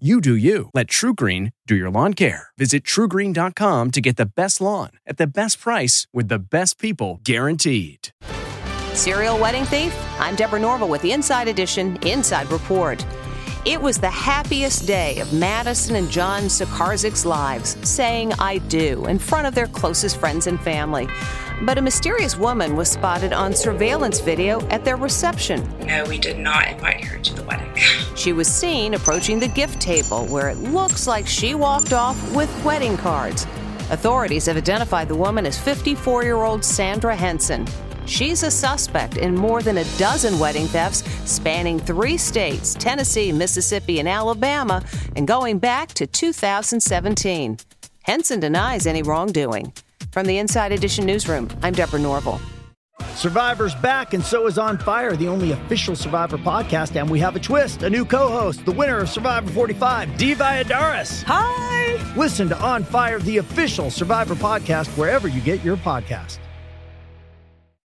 You do you. Let TruGreen do your lawn care. Visit trugreen.com to get the best lawn at the best price with the best people guaranteed. Serial wedding thief? I'm Deborah Norville with the Inside Edition Inside Report. It was the happiest day of Madison and John Sakarzik's lives, saying I do in front of their closest friends and family. But a mysterious woman was spotted on surveillance video at their reception. No, we did not invite her to the wedding. She was seen approaching the gift table where it looks like she walked off with wedding cards. Authorities have identified the woman as 54 year old Sandra Henson. She's a suspect in more than a dozen wedding thefts spanning three states Tennessee, Mississippi, and Alabama, and going back to 2017. Henson denies any wrongdoing. From the Inside Edition newsroom, I'm Deborah Norville. Survivor's back, and so is On Fire, the only official Survivor podcast. And we have a twist a new co host, the winner of Survivor 45, Dee Valladares. Hi! Listen to On Fire, the official Survivor podcast, wherever you get your podcast.